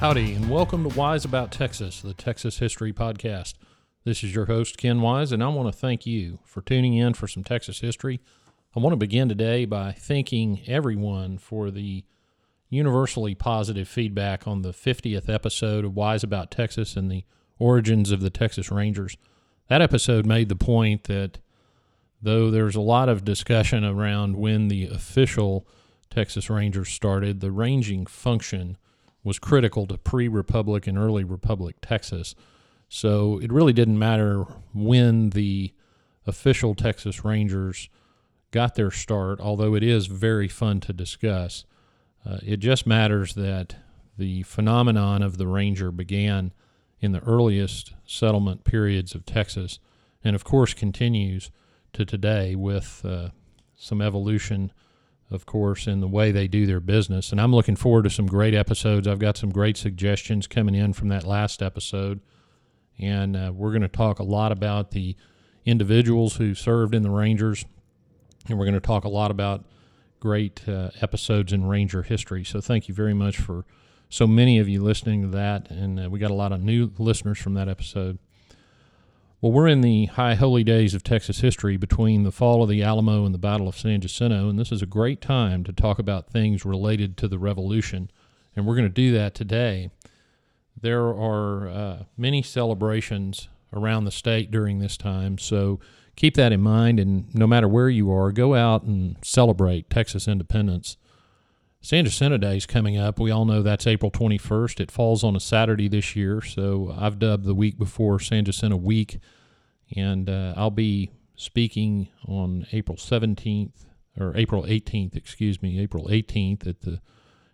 Howdy, and welcome to Wise About Texas, the Texas History Podcast. This is your host, Ken Wise, and I want to thank you for tuning in for some Texas history. I want to begin today by thanking everyone for the universally positive feedback on the 50th episode of Wise About Texas and the origins of the Texas Rangers. That episode made the point that though there's a lot of discussion around when the official Texas Rangers started, the ranging function was critical to pre Republic and early Republic Texas. So it really didn't matter when the official Texas Rangers got their start, although it is very fun to discuss. Uh, it just matters that the phenomenon of the Ranger began in the earliest settlement periods of Texas, and of course continues to today with uh, some evolution of course, in the way they do their business. And I'm looking forward to some great episodes. I've got some great suggestions coming in from that last episode. And uh, we're going to talk a lot about the individuals who served in the Rangers. And we're going to talk a lot about great uh, episodes in Ranger history. So thank you very much for so many of you listening to that. And uh, we got a lot of new listeners from that episode. Well, we're in the high holy days of Texas history between the fall of the Alamo and the Battle of San Jacinto, and this is a great time to talk about things related to the Revolution, and we're going to do that today. There are uh, many celebrations around the state during this time, so keep that in mind, and no matter where you are, go out and celebrate Texas independence. San Jacinto Day is coming up. We all know that's April 21st. It falls on a Saturday this year, so I've dubbed the week before San Jacinto Week, and uh, I'll be speaking on April 17th or April 18th, excuse me, April 18th at the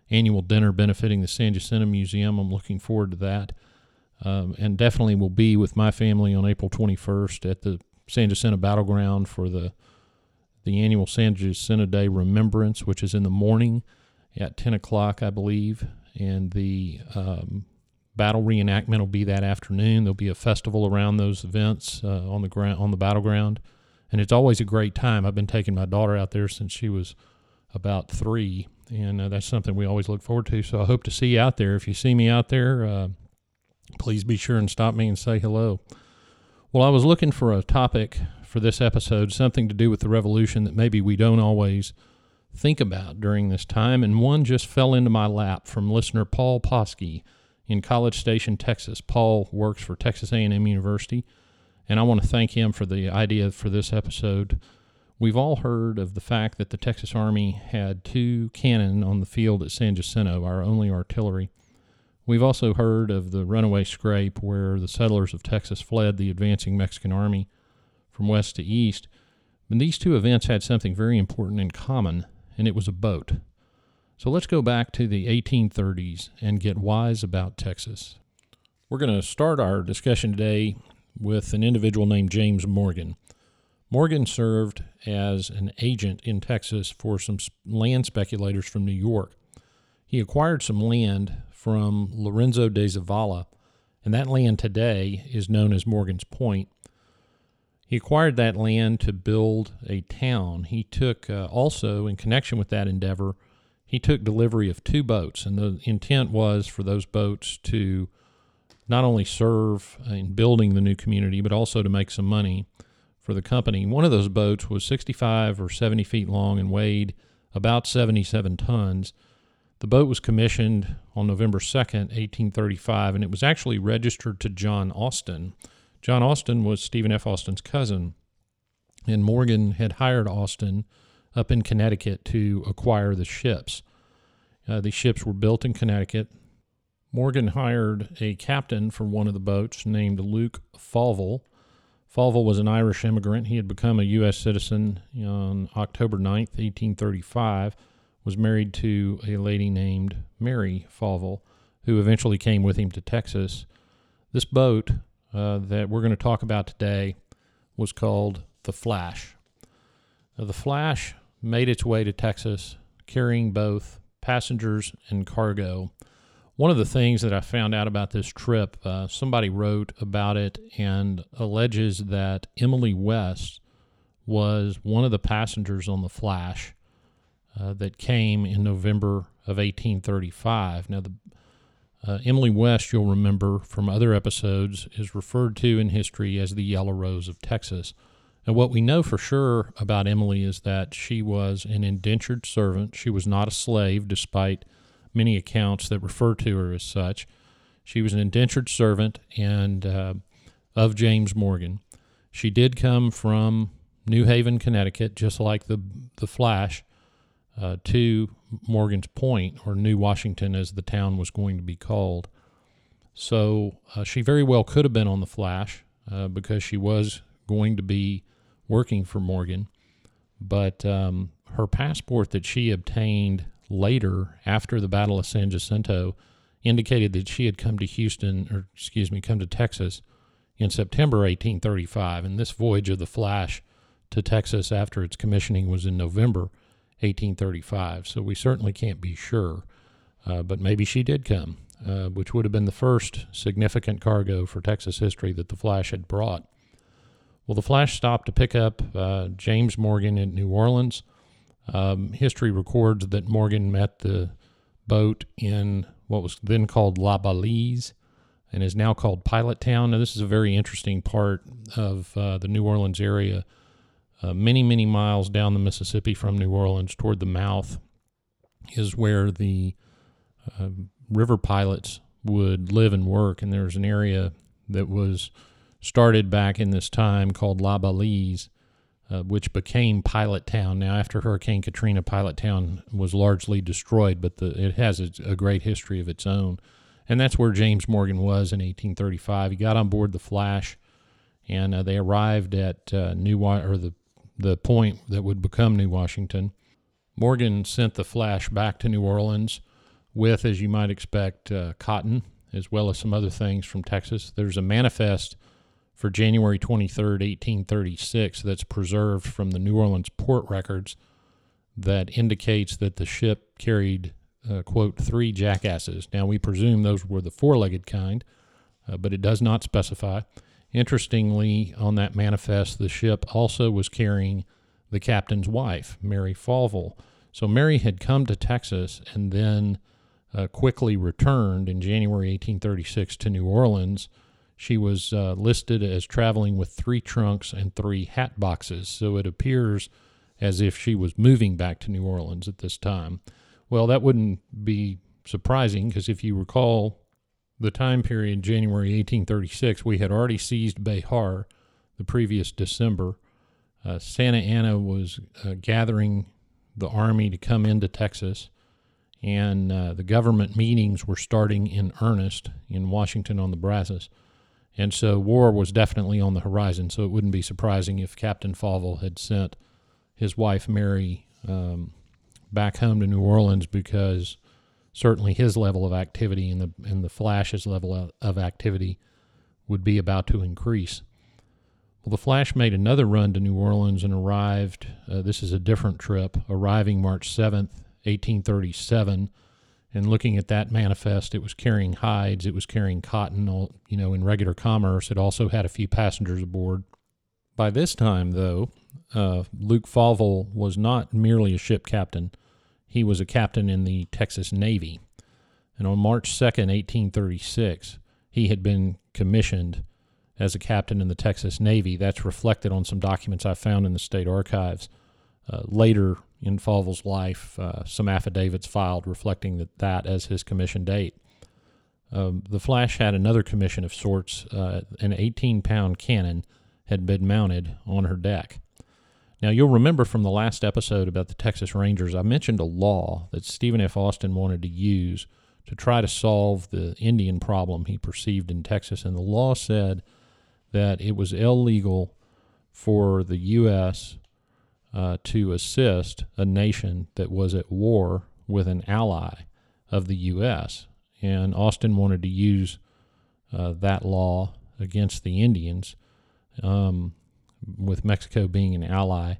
annual dinner benefiting the San Jacinto Museum. I'm looking forward to that, um, and definitely will be with my family on April 21st at the San Jacinto Battleground for the the annual San Jacinto Day Remembrance, which is in the morning at 10 o'clock, I believe. And the um, battle reenactment will be that afternoon. There'll be a festival around those events uh, on the ground on the battleground, and it's always a great time. I've been taking my daughter out there since she was about three, and uh, that's something we always look forward to. So I hope to see you out there. If you see me out there, uh, please be sure and stop me and say hello. Well, I was looking for a topic for this episode, something to do with the revolution that maybe we don't always think about during this time, and one just fell into my lap from listener Paul Posky in College Station, Texas. Paul works for Texas A&M University, and I want to thank him for the idea for this episode. We've all heard of the fact that the Texas Army had two cannon on the field at San Jacinto, our only artillery. We've also heard of the runaway scrape where the settlers of Texas fled the advancing Mexican army from west to east. But these two events had something very important in common and it was a boat. So let's go back to the 1830s and get wise about Texas. We're going to start our discussion today with an individual named James Morgan. Morgan served as an agent in Texas for some land speculators from New York. He acquired some land from Lorenzo de Zavala, and that land today is known as Morgan's Point. He acquired that land to build a town. He took uh, also, in connection with that endeavor, he took delivery of two boats, and the intent was for those boats to not only serve in building the new community, but also to make some money for the company. One of those boats was 65 or 70 feet long and weighed about 77 tons. The boat was commissioned on November 2nd, 1835, and it was actually registered to John Austin John Austin was Stephen F. Austin's cousin, and Morgan had hired Austin up in Connecticut to acquire the ships. Uh, the ships were built in Connecticut. Morgan hired a captain for one of the boats named Luke Falvel. Falvel was an Irish immigrant. He had become a U.S. citizen on October 9th, 1835, was married to a lady named Mary Falvel, who eventually came with him to Texas. This boat uh, that we're going to talk about today was called the Flash. Now, the Flash made its way to Texas carrying both passengers and cargo. One of the things that I found out about this trip, uh, somebody wrote about it and alleges that Emily West was one of the passengers on the Flash uh, that came in November of 1835. Now, the Uh, Emily West, you'll remember from other episodes, is referred to in history as the Yellow Rose of Texas. And what we know for sure about Emily is that she was an indentured servant. She was not a slave, despite many accounts that refer to her as such. She was an indentured servant and uh, of James Morgan. She did come from New Haven, Connecticut, just like the the Flash, uh, to Morgan's Point or New Washington, as the town was going to be called. So uh, she very well could have been on the Flash uh, because she was going to be working for Morgan, but um, her passport that she obtained later after the Battle of San Jacinto indicated that she had come to Houston, or excuse me, come to Texas in September 1835, and this voyage of the Flash to Texas after its commissioning was in November 1835. So we certainly can't be sure, uh, but maybe she did come, uh, which would have been the first significant cargo for Texas history that the Flash had brought. Well, the Flash stopped to pick up uh, James Morgan in New Orleans. Um, history records that Morgan met the boat in what was then called La Balize and is now called Pilot Town. Now, this is a very interesting part of uh, the New Orleans area uh, many, many miles down the Mississippi from New Orleans toward the mouth is where the uh, river pilots would live and work. And there's an area that was started back in this time called La Balize, uh, which became Pilot Town. Now, after Hurricane Katrina, Pilot Town was largely destroyed, but the, it has a, a great history of its own. And that's where James Morgan was in 1835. He got on board the Flash, and uh, they arrived at uh, New or the the point that would become New Washington. Morgan sent the Flash back to New Orleans with, as you might expect, uh, cotton as well as some other things from Texas. There's a manifest for January 23rd, 1836, that's preserved from the New Orleans port records that indicates that the ship carried, uh, quote, three jackasses. Now, we presume those were the four legged kind, uh, but it does not specify. Interestingly, on that manifest, the ship also was carrying the captain's wife, Mary Falvel. So Mary had come to Texas and then uh, quickly returned in January 1836 to New Orleans. She was uh, listed as traveling with three trunks and three hat boxes, so it appears as if she was moving back to New Orleans at this time. Well, that wouldn't be surprising because if you recall, the time period, January 1836, we had already seized Bexar the previous December. Uh, Santa Anna was uh, gathering the army to come into Texas, and uh, the government meetings were starting in earnest in Washington on the Brazos. And so war was definitely on the horizon, so it wouldn't be surprising if Captain Falvel had sent his wife Mary um, back home to New Orleans because certainly his level of activity and the and the Flash's level of, of activity would be about to increase. Well, the Flash made another run to New Orleans and arrived. Uh, this is a different trip, arriving March seventh, eighteen thirty-seven. And looking at that manifest, it was carrying hides, it was carrying cotton. You know, in regular commerce, it also had a few passengers aboard. By this time, though, uh, Luke Falvel was not merely a ship captain he was a captain in the Texas Navy. And on March 2nd, 1836, he had been commissioned as a captain in the Texas Navy. That's reflected on some documents I found in the state archives. Uh, later in Falvel's life, uh, some affidavits filed reflecting that, that as his commission date. Um, the Flash had another commission of sorts. Uh, an 18 pound cannon had been mounted on her deck. Now, you'll remember from the last episode about the Texas Rangers, I mentioned a law that Stephen F. Austin wanted to use to try to solve the Indian problem he perceived in Texas. And the law said that it was illegal for the U.S. Uh, to assist a nation that was at war with an ally of the U.S. And Austin wanted to use uh, that law against the Indians. Um, with Mexico being an ally,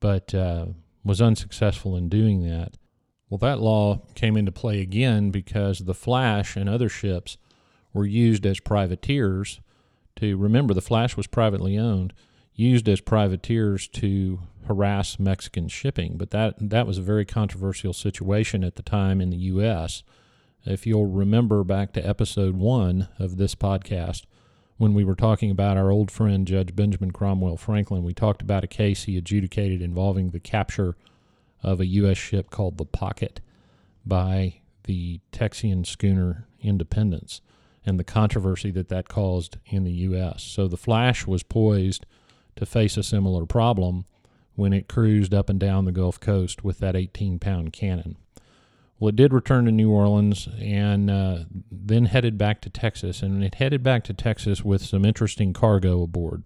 but uh, was unsuccessful in doing that. Well, that law came into play again because the Flash and other ships were used as privateers to remember the Flash was privately owned, used as privateers to harass Mexican shipping. But that that was a very controversial situation at the time in the U.S. If you'll remember back to episode one of this podcast, when we were talking about our old friend Judge Benjamin Cromwell Franklin, we talked about a case he adjudicated involving the capture of a U.S. ship called the Pocket by the Texian schooner Independence and the controversy that that caused in the U.S. So the Flash was poised to face a similar problem when it cruised up and down the Gulf Coast with that 18 pound cannon. Well, it did return to New Orleans and uh, then headed back to Texas, and it headed back to Texas with some interesting cargo aboard.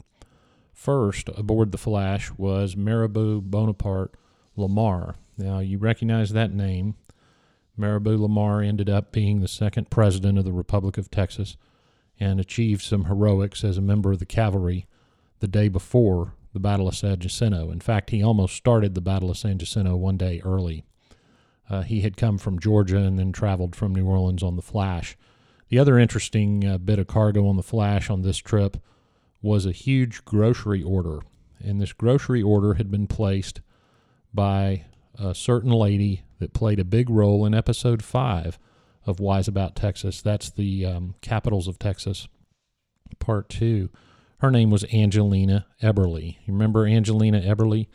First, aboard the Flash was Mirabeau Bonaparte Lamar. Now, you recognize that name. Mirabeau Lamar ended up being the second president of the Republic of Texas and achieved some heroics as a member of the cavalry the day before the Battle of San Jacinto. In fact, he almost started the Battle of San Jacinto one day early. Uh, he had come from Georgia and then traveled from New Orleans on the Flash. The other interesting uh, bit of cargo on the Flash on this trip was a huge grocery order. And this grocery order had been placed by a certain lady that played a big role in episode five of Wise About Texas. That's the um, Capitals of Texas, part two. Her name was Angelina Eberly. You remember Angelina Eberly?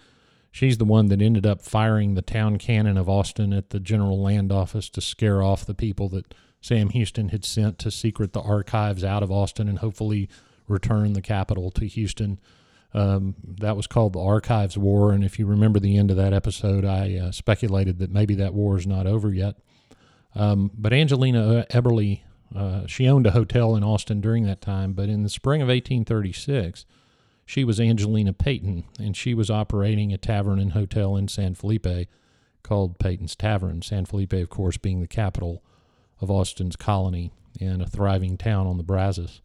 She's the one that ended up firing the town cannon of Austin at the General Land Office to scare off the people that Sam Houston had sent to secret the archives out of Austin and hopefully return the capital to Houston. Um, that was called the Archives War. And if you remember the end of that episode, I uh, speculated that maybe that war is not over yet. Um, but Angelina Eberly, uh, she owned a hotel in Austin during that time. But in the spring of 1836, she was Angelina Peyton, and she was operating a tavern and hotel in San Felipe called Peyton's Tavern. San Felipe, of course, being the capital of Austin's colony and a thriving town on the Brazos.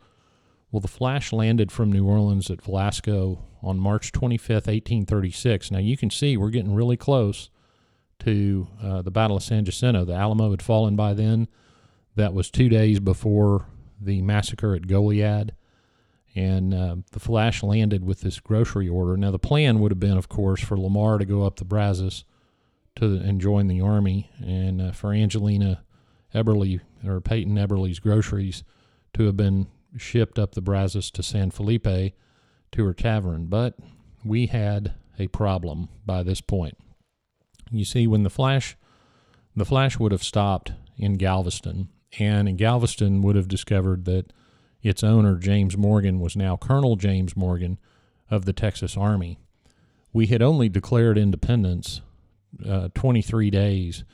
Well, the Flash landed from New Orleans at Velasco on March 25th, 1836. Now you can see we're getting really close to uh, the Battle of San Jacinto. The Alamo had fallen by then. That was two days before the massacre at Goliad. And uh, the Flash landed with this grocery order. Now, the plan would have been, of course, for Lamar to go up the Brazos to and join the army, and uh, for Angelina Eberly or Peyton Eberly's groceries to have been shipped up the Brazos to San Felipe to her tavern. But we had a problem by this point. You see, when the Flash, the Flash would have stopped in Galveston, and in Galveston would have discovered that its owner, James Morgan, was now Colonel James Morgan of the Texas Army. We had only declared independence uh, 23 days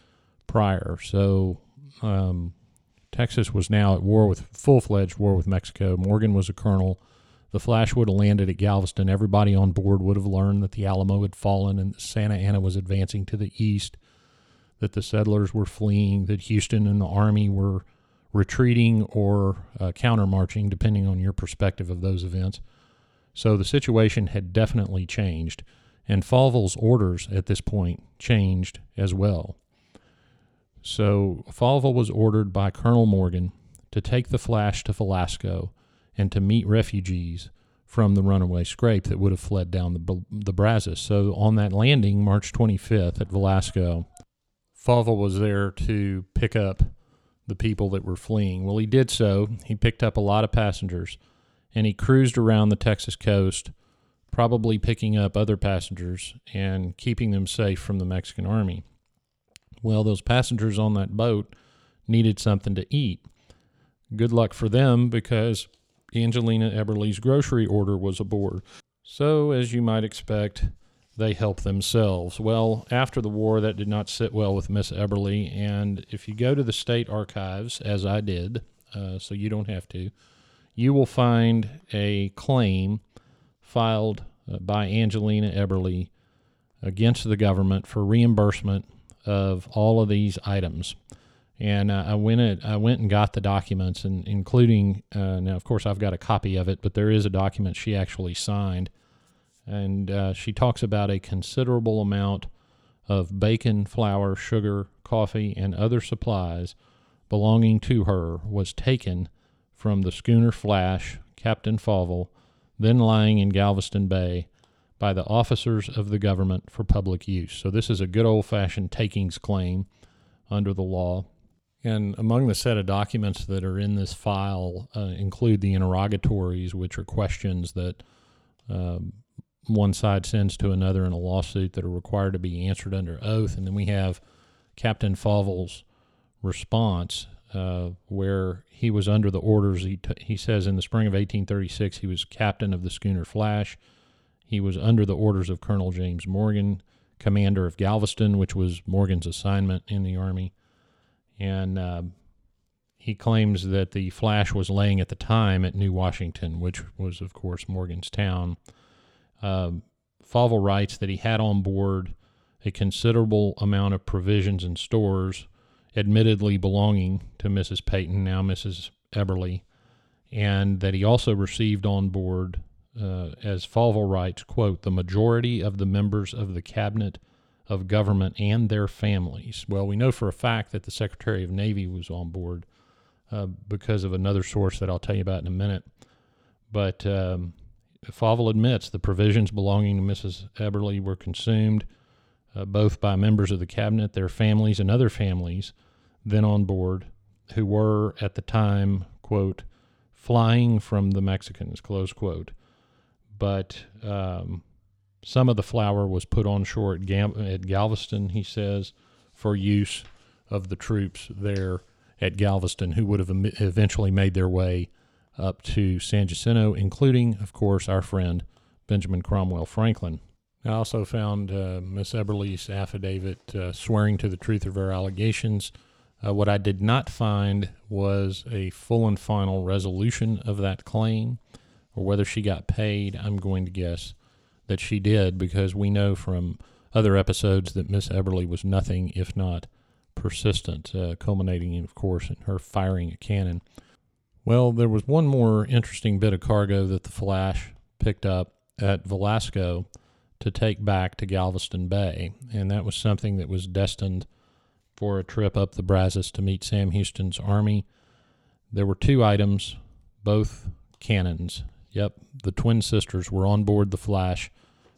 prior, so um, Texas was now at war with full fledged war with Mexico. Morgan was a colonel. The Flash would have landed at Galveston. Everybody on board would have learned that the Alamo had fallen and Santa Anna was advancing to the east, that the settlers were fleeing, that Houston and the Army were retreating or uh, countermarching, depending on your perspective of those events. So the situation had definitely changed, and Falvel's orders at this point changed as well. So Falvel was ordered by Colonel Morgan to take the Flash to Velasco and to meet refugees from the runaway scrape that would have fled down the, the Brazos. So on that landing, March 25th at Velasco, Falville was there to pick up the people that were fleeing. Well, he did so. He picked up a lot of passengers and he cruised around the Texas coast, probably picking up other passengers and keeping them safe from the Mexican army. Well, those passengers on that boat needed something to eat. Good luck for them because Angelina Eberly's grocery order was aboard. So, as you might expect, they help themselves. Well, after the war, that did not sit well with Miss Eberly. And if you go to the state archives, as I did, uh, so you don't have to, you will find a claim filed uh, by Angelina Eberly against the government for reimbursement of all of these items. And uh, I went it, I went and got the documents, and including uh, now, of course, I've got a copy of it, but there is a document she actually signed, and uh, she talks about a considerable amount of bacon, flour, sugar, coffee, and other supplies belonging to her was taken from the schooner Flash, Captain Falvel, then lying in Galveston Bay, by the officers of the government for public use. So this is a good old fashioned takings claim under the law. And among the set of documents that are in this file uh, include the interrogatories, which are questions that um, one side sends to another in a lawsuit that are required to be answered under oath. And then we have Captain Fauvel's response, uh, where he was under the orders. He, t- he says in the spring of 1836, he was captain of the schooner Flash. He was under the orders of Colonel James Morgan, commander of Galveston, which was Morgan's assignment in the Army and uh, he claims that the Flash was laying at the time at New Washington, which was, of course, Morgan's town. Uh, Fauvel writes that he had on board a considerable amount of provisions and stores, admittedly belonging to Mrs. Peyton, now Mrs. Eberly, and that he also received on board, uh, as Fauvel writes, quote, the majority of the members of the cabinet of government and their families. Well, we know for a fact that the Secretary of Navy was on board uh, because of another source that I'll tell you about in a minute. But um, Fauvel admits the provisions belonging to Mrs. Eberly were consumed uh, both by members of the cabinet, their families, and other families then on board who were at the time, quote, flying from the Mexicans, close quote. But um, some of the flour was put on shore at, Gam- at Galveston, he says, for use of the troops there at Galveston, who would have eventually made their way up to San Jacinto, including, of course, our friend Benjamin Cromwell Franklin. I also found uh, Miss Eberly's affidavit uh, swearing to the truth of her allegations. Uh, what I did not find was a full and final resolution of that claim, or whether she got paid. I'm going to guess that she did because we know from other episodes that Miss Eberly was nothing if not persistent, uh, culminating, in, of course, in her firing a cannon. Well, there was one more interesting bit of cargo that the Flash picked up at Velasco to take back to Galveston Bay, and that was something that was destined for a trip up the Brazos to meet Sam Houston's army. There were two items, both cannons. Yep, the twin sisters were on board the Flash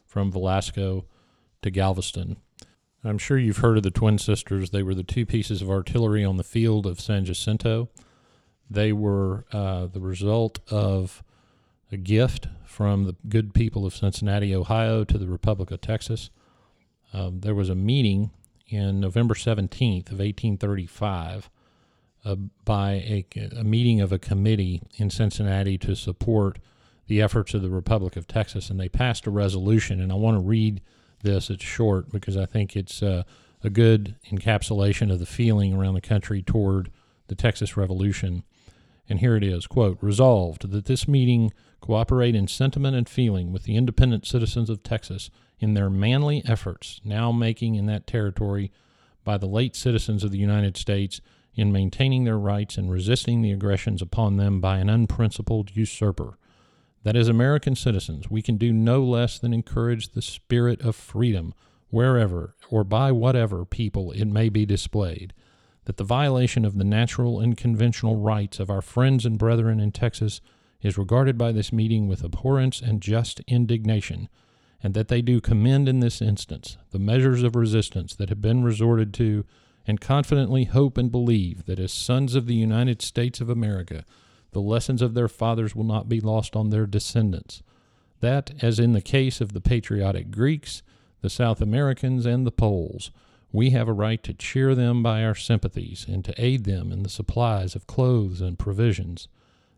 from Velasco to Galveston. I'm sure you've heard of the Twin Sisters. They were the two pieces of artillery on the field of San Jacinto. They were uh, the result of a gift from the good people of Cincinnati, Ohio, to the Republic of Texas. Um, there was a meeting in November 17th of 1835 uh, by a, a meeting of a committee in Cincinnati to support the efforts of the Republic of Texas, and they passed a resolution. And I want to read this. It's short because I think it's uh, a good encapsulation of the feeling around the country toward the Texas Revolution. And here it is quote, Resolved that this meeting cooperate in sentiment and feeling with the independent citizens of Texas in their manly efforts now making in that territory by the late citizens of the United States in maintaining their rights and resisting the aggressions upon them by an unprincipled usurper. That as American citizens, we can do no less than encourage the spirit of freedom wherever or by whatever people it may be displayed, that the violation of the natural and conventional rights of our friends and brethren in Texas is regarded by this meeting with abhorrence and just indignation, and that they do commend in this instance the measures of resistance that have been resorted to, and confidently hope and believe that as sons of the United States of America, the lessons of their fathers will not be lost on their descendants. That, as in the case of the patriotic Greeks, the South Americans, and the Poles, we have a right to cheer them by our sympathies and to aid them in the supplies of clothes and provisions.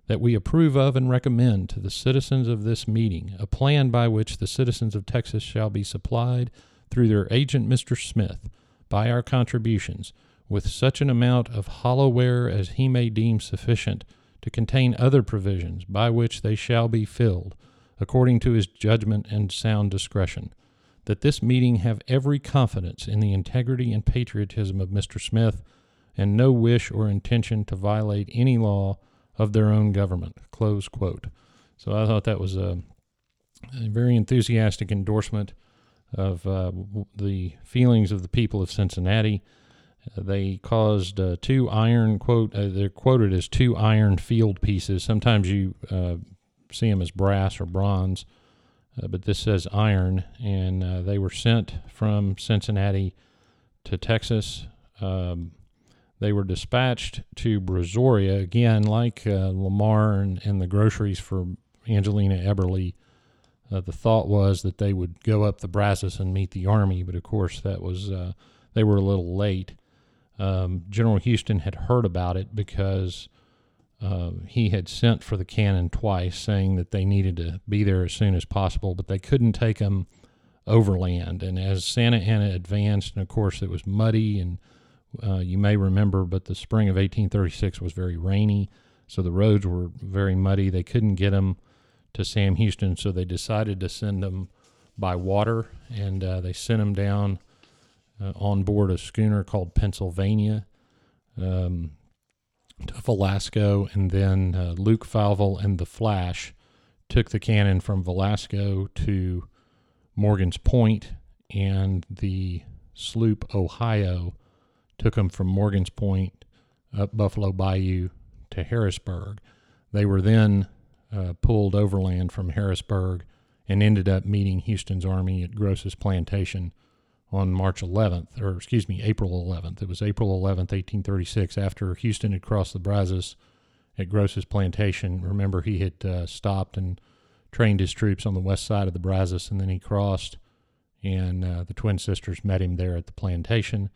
That we approve of and recommend to the citizens of this meeting a plan by which the citizens of Texas shall be supplied through their agent, Mr. Smith, by our contributions, with such an amount of hollow ware as he may deem sufficient to contain other provisions by which they shall be filled, according to his judgment and sound discretion. That this meeting have every confidence in the integrity and patriotism of Mr. Smith, and no wish or intention to violate any law of their own government. Close quote. So I thought that was a, a very enthusiastic endorsement of uh, the feelings of the people of Cincinnati they caused uh, two iron quote. Uh, they're quoted as two iron field pieces. Sometimes you uh, see them as brass or bronze, uh, but this says iron, and uh, they were sent from Cincinnati to Texas. Um, They were dispatched to Brazoria, again, like uh, Lamar and, and the groceries for Angelina Eberly. Uh, the thought was that they would go up the Brazos and meet the army, but of course that was uh, they were a little late. Um, General Houston had heard about it because uh, he had sent for the cannon twice, saying that they needed to be there as soon as possible, but they couldn't take them overland. And as Santa Anna advanced, and of course it was muddy, and uh, you may remember, but the spring of 1836 was very rainy, so the roads were very muddy. They couldn't get them to Sam Houston, so they decided to send them by water, and uh, they sent them down uh, on board a schooner called Pennsylvania. Um, to Velasco, and then uh, Luke Falvel and the Flash took the cannon from Velasco to Morgan's Point, and the sloop Ohio took them from Morgan's Point up Buffalo Bayou to Harrisburg. They were then uh, pulled overland from Harrisburg and ended up meeting Houston's army at Groce's Plantation on March 11th, or excuse me, April 11th. It was April 11th, 1836, after Houston had crossed the Brazos at Groce's plantation. Remember, he had uh, stopped and trained his troops on the west side of the Brazos, and then he crossed, and uh, the twin sisters met him there at the plantation,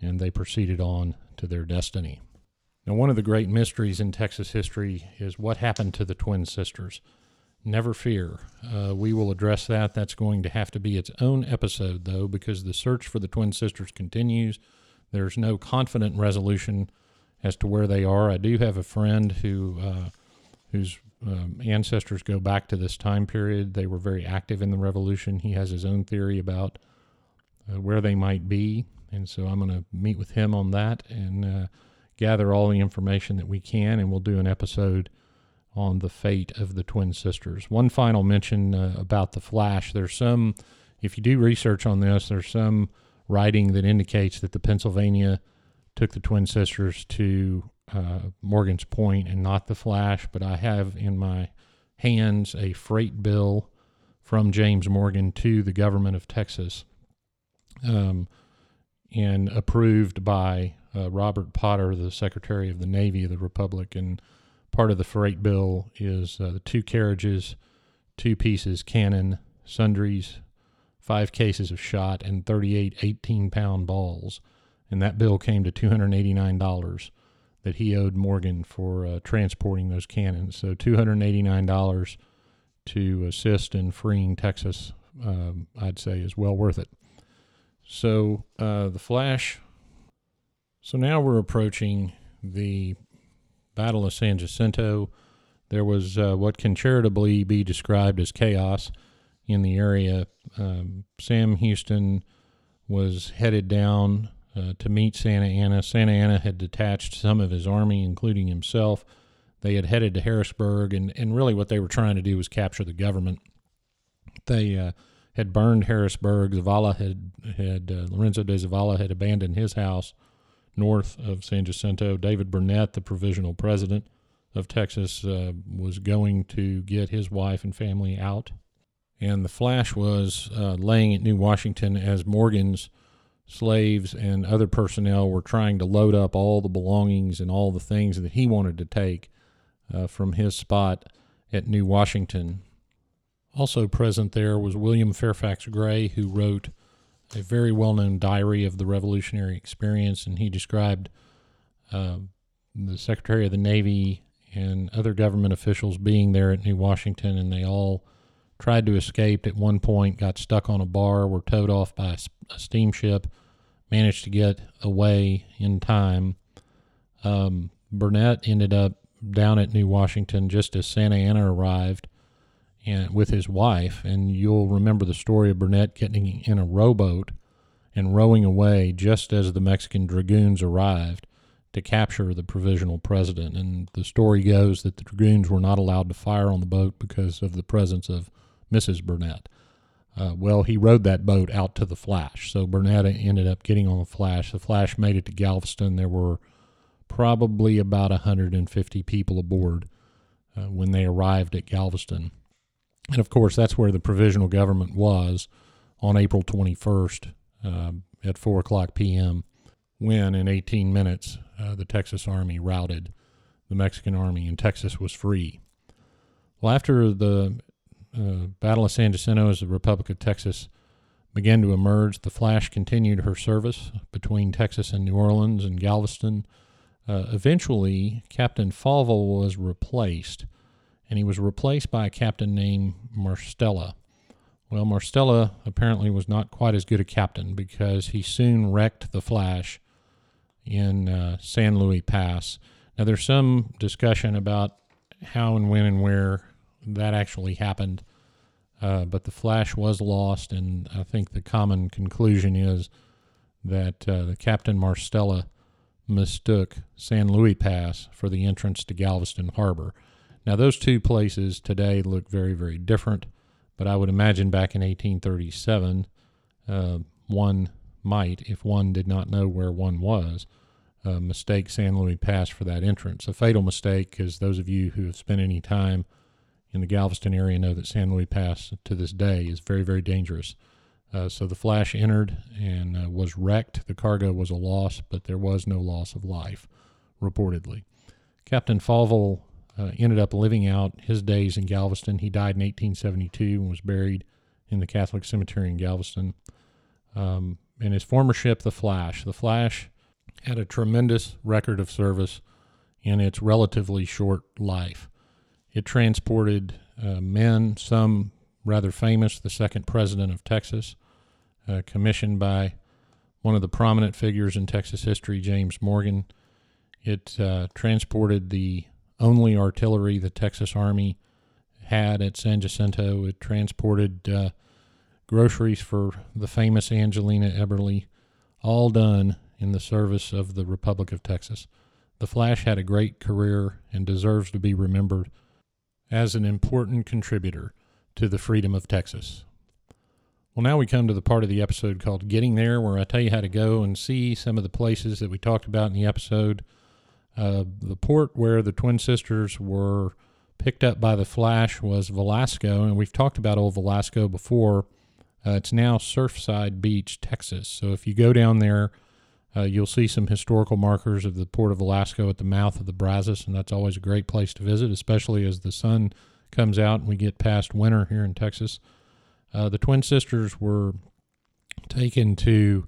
and they proceeded on to their destiny. Now, one of the great mysteries in Texas history is what happened to the twin sisters. Never fear. Uh, we will address that. That's going to have to be its own episode, though, because the search for the twin sisters continues. There's no confident resolution as to where they are. I do have a friend who uh, whose um, ancestors go back to this time period. They were very active in the revolution. He has his own theory about uh, where they might be, and so I'm going to meet with him on that and uh, gather all the information that we can, and we'll do an episode on the fate of the twin sisters. One final mention uh, about the Flash. There's some, if you do research on this, there's some writing that indicates that the Pennsylvania took the twin sisters to uh, Morgan's Point and not the Flash. But I have in my hands a freight bill from James Morgan to the government of Texas, um, and approved by uh, Robert Potter, the Secretary of the Navy of the Republic, and part of the freight bill is uh, the two carriages, two pieces cannon, sundries, five cases of shot, and 38 18 pound balls. And that bill came to $289 that he owed Morgan for uh, transporting those cannons. So $289 to assist in freeing Texas, um, I'd say, is well worth it. So uh, the Flash. So now we're approaching the Battle of San Jacinto, there was uh, what can charitably be described as chaos in the area. Um, Sam Houston was headed down uh, to meet Santa Anna. Santa Anna had detached some of his army, including himself. They had headed to Harrisburg, and, and really what they were trying to do was capture the government. They uh, had burned Harrisburg. Zavala had had uh, Lorenzo de Zavala had abandoned his house north of San Jacinto. David Burnet, the provisional president of Texas, uh, was going to get his wife and family out. And the flash was uh, laying at New Washington as Morgan's slaves and other personnel were trying to load up all the belongings and all the things that he wanted to take uh, from his spot at New Washington. Also present there was William Fairfax Gray, who wrote a very well known diary of the revolutionary experience, and he described uh, the Secretary of the Navy and other government officials being there at New Washington, and they all tried to escape at one point, got stuck on a bar, were towed off by a, a steamship, managed to get away in time. Um, Burnet ended up down at New Washington just as Santa Anna arrived and with his wife, and you'll remember the story of Burnet getting in a rowboat and rowing away just as the Mexican dragoons arrived to capture the provisional president. And the story goes that the dragoons were not allowed to fire on the boat because of the presence of Mrs. Burnet. Uh, well, he rowed that boat out to the Flash. So Burnet ended up getting on the Flash. The Flash made it to Galveston. There were probably about 150 people aboard uh, when they arrived at Galveston. And of course, that's where the provisional government was on April 21st uh, at 4 o'clock p.m. when in 18 minutes uh, the Texas Army routed the Mexican Army and Texas was free. Well, after the uh, Battle of San Jacinto, as the Republic of Texas began to emerge, the Flash continued her service between Texas and New Orleans and Galveston. Uh, eventually, Captain Falvel was replaced, and he was replaced by a captain named Marstella. Well, Marstella apparently was not quite as good a captain because he soon wrecked the Flash in uh, San Luis Pass. Now, there's some discussion about how and when and where that actually happened, uh, but the Flash was lost, and I think the common conclusion is that uh, the Captain Marstella mistook San Luis Pass for the entrance to Galveston Harbor. Now, those two places today look very, very different, but I would imagine back in 1837, uh, one might, if one did not know where one was, uh, mistake San Luis Pass for that entrance. A fatal mistake, because those of you who have spent any time in the Galveston area know that San Luis Pass to this day is very, very dangerous. Uh, so the Flash entered and uh, was wrecked. The cargo was a loss, but there was no loss of life, reportedly. Captain Falvel uh, ended up living out his days in Galveston. He died in 1872 and was buried in the Catholic Cemetery in Galveston. Um, and his former ship, the Flash, the Flash had a tremendous record of service in its relatively short life. It transported uh, men, some rather famous, the second president of Texas, uh, commissioned by one of the prominent figures in Texas history, James Morgan. It uh, transported the only artillery the Texas Army had at San Jacinto. It transported uh, groceries for the famous Angelina Eberly, all done in the service of the Republic of Texas. The Flash had a great career and deserves to be remembered as an important contributor to the freedom of Texas. Well, now we come to the part of the episode called Getting There, where I tell you how to go and see some of the places that we talked about in the episode. Uh, the port where the twin sisters were picked up by the Flash was Velasco, and we've talked about old Velasco before. Uh, it's now Surfside Beach, Texas. So if you go down there, uh, you'll see some historical markers of the port of Velasco at the mouth of the Brazos, and that's always a great place to visit, especially as the sun comes out and we get past winter here in Texas. Uh, the twin sisters were taken to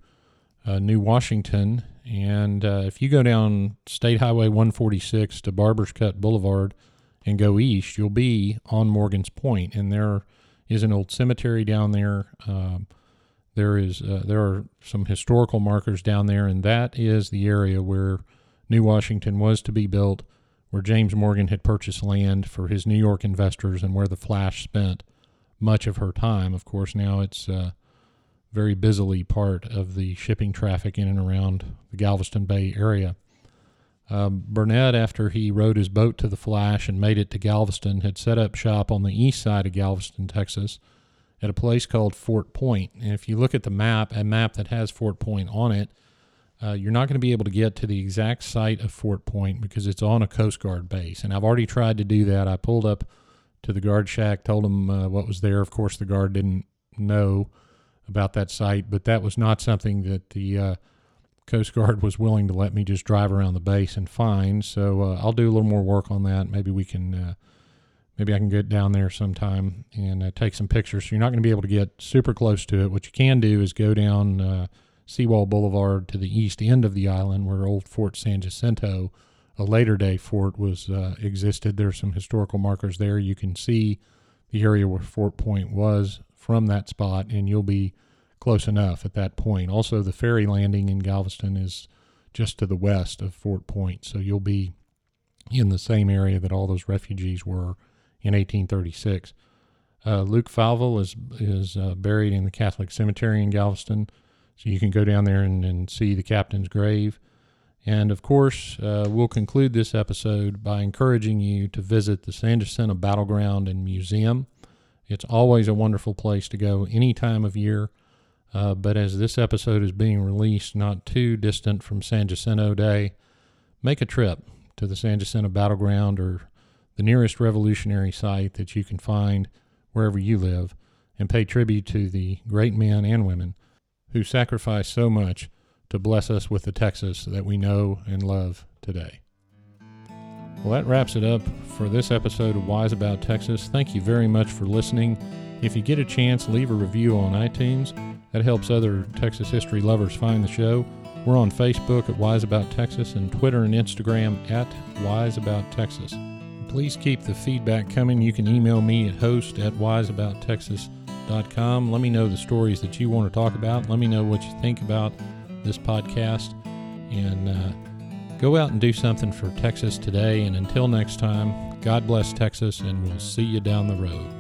uh, New Washington, and uh, if you go down State Highway 146 to Barbers Cut Boulevard and go east, you'll be on Morgan's Point, and there is an old cemetery down there. Um, there is uh, there are some historical markers down there, and that is the area where New Washington was to be built, where James Morgan had purchased land for his New York investors, and where the Flash spent much of her time. Of course, now it's uh, very busily part of the shipping traffic in and around the Galveston Bay area. Um, Burnet, after he rowed his boat to the Flash and made it to Galveston, had set up shop on the east side of Galveston, Texas at a place called Fort Point. And if you look at the map, a map that has Fort Point on it, uh, you're not going to be able to get to the exact site of Fort Point because it's on a Coast Guard base. And I've already tried to do that. I pulled up to the guard shack, told them uh, what was there. Of course, the guard didn't know about that site, but that was not something that the uh, Coast Guard was willing to let me just drive around the base and find. So uh, I'll do a little more work on that. Maybe we can uh, maybe I can get down there sometime and uh, take some pictures. So you're not going to be able to get super close to it. What you can do is go down uh, Seawall Boulevard to the east end of the island where old Fort San Jacinto, a later day fort, was uh, existed. There's some historical markers there. You can see the area where Fort Point was from that spot, and you'll be close enough at that point. Also, the ferry landing in Galveston is just to the west of Fort Point, so you'll be in the same area that all those refugees were in 1836. Uh, Luke Falvel is is uh, buried in the Catholic Cemetery in Galveston, so you can go down there and, and see the captain's grave. And of course, uh, we'll conclude this episode by encouraging you to visit the San Jacinto Battleground and Museum. It's always a wonderful place to go any time of year. Uh, but as this episode is being released not too distant from San Jacinto Day, make a trip to the San Jacinto Battleground or the nearest revolutionary site that you can find wherever you live, and pay tribute to the great men and women who sacrificed so much to bless us with the Texas that we know and love today. Well, that wraps it up for this episode of Wise About Texas. Thank you very much for listening. If you get a chance, leave a review on iTunes. That helps other Texas history lovers find the show. We're on Facebook at Wise About Texas and Twitter and Instagram at Wise About Texas. Please keep the feedback coming. You can email me at host at wiseabouttexas.com. Let me know the stories that you want to talk about. Let me know what you think about this podcast. And uh, Go out and do something for Texas today. And until next time, God bless Texas, and we'll see you down the road.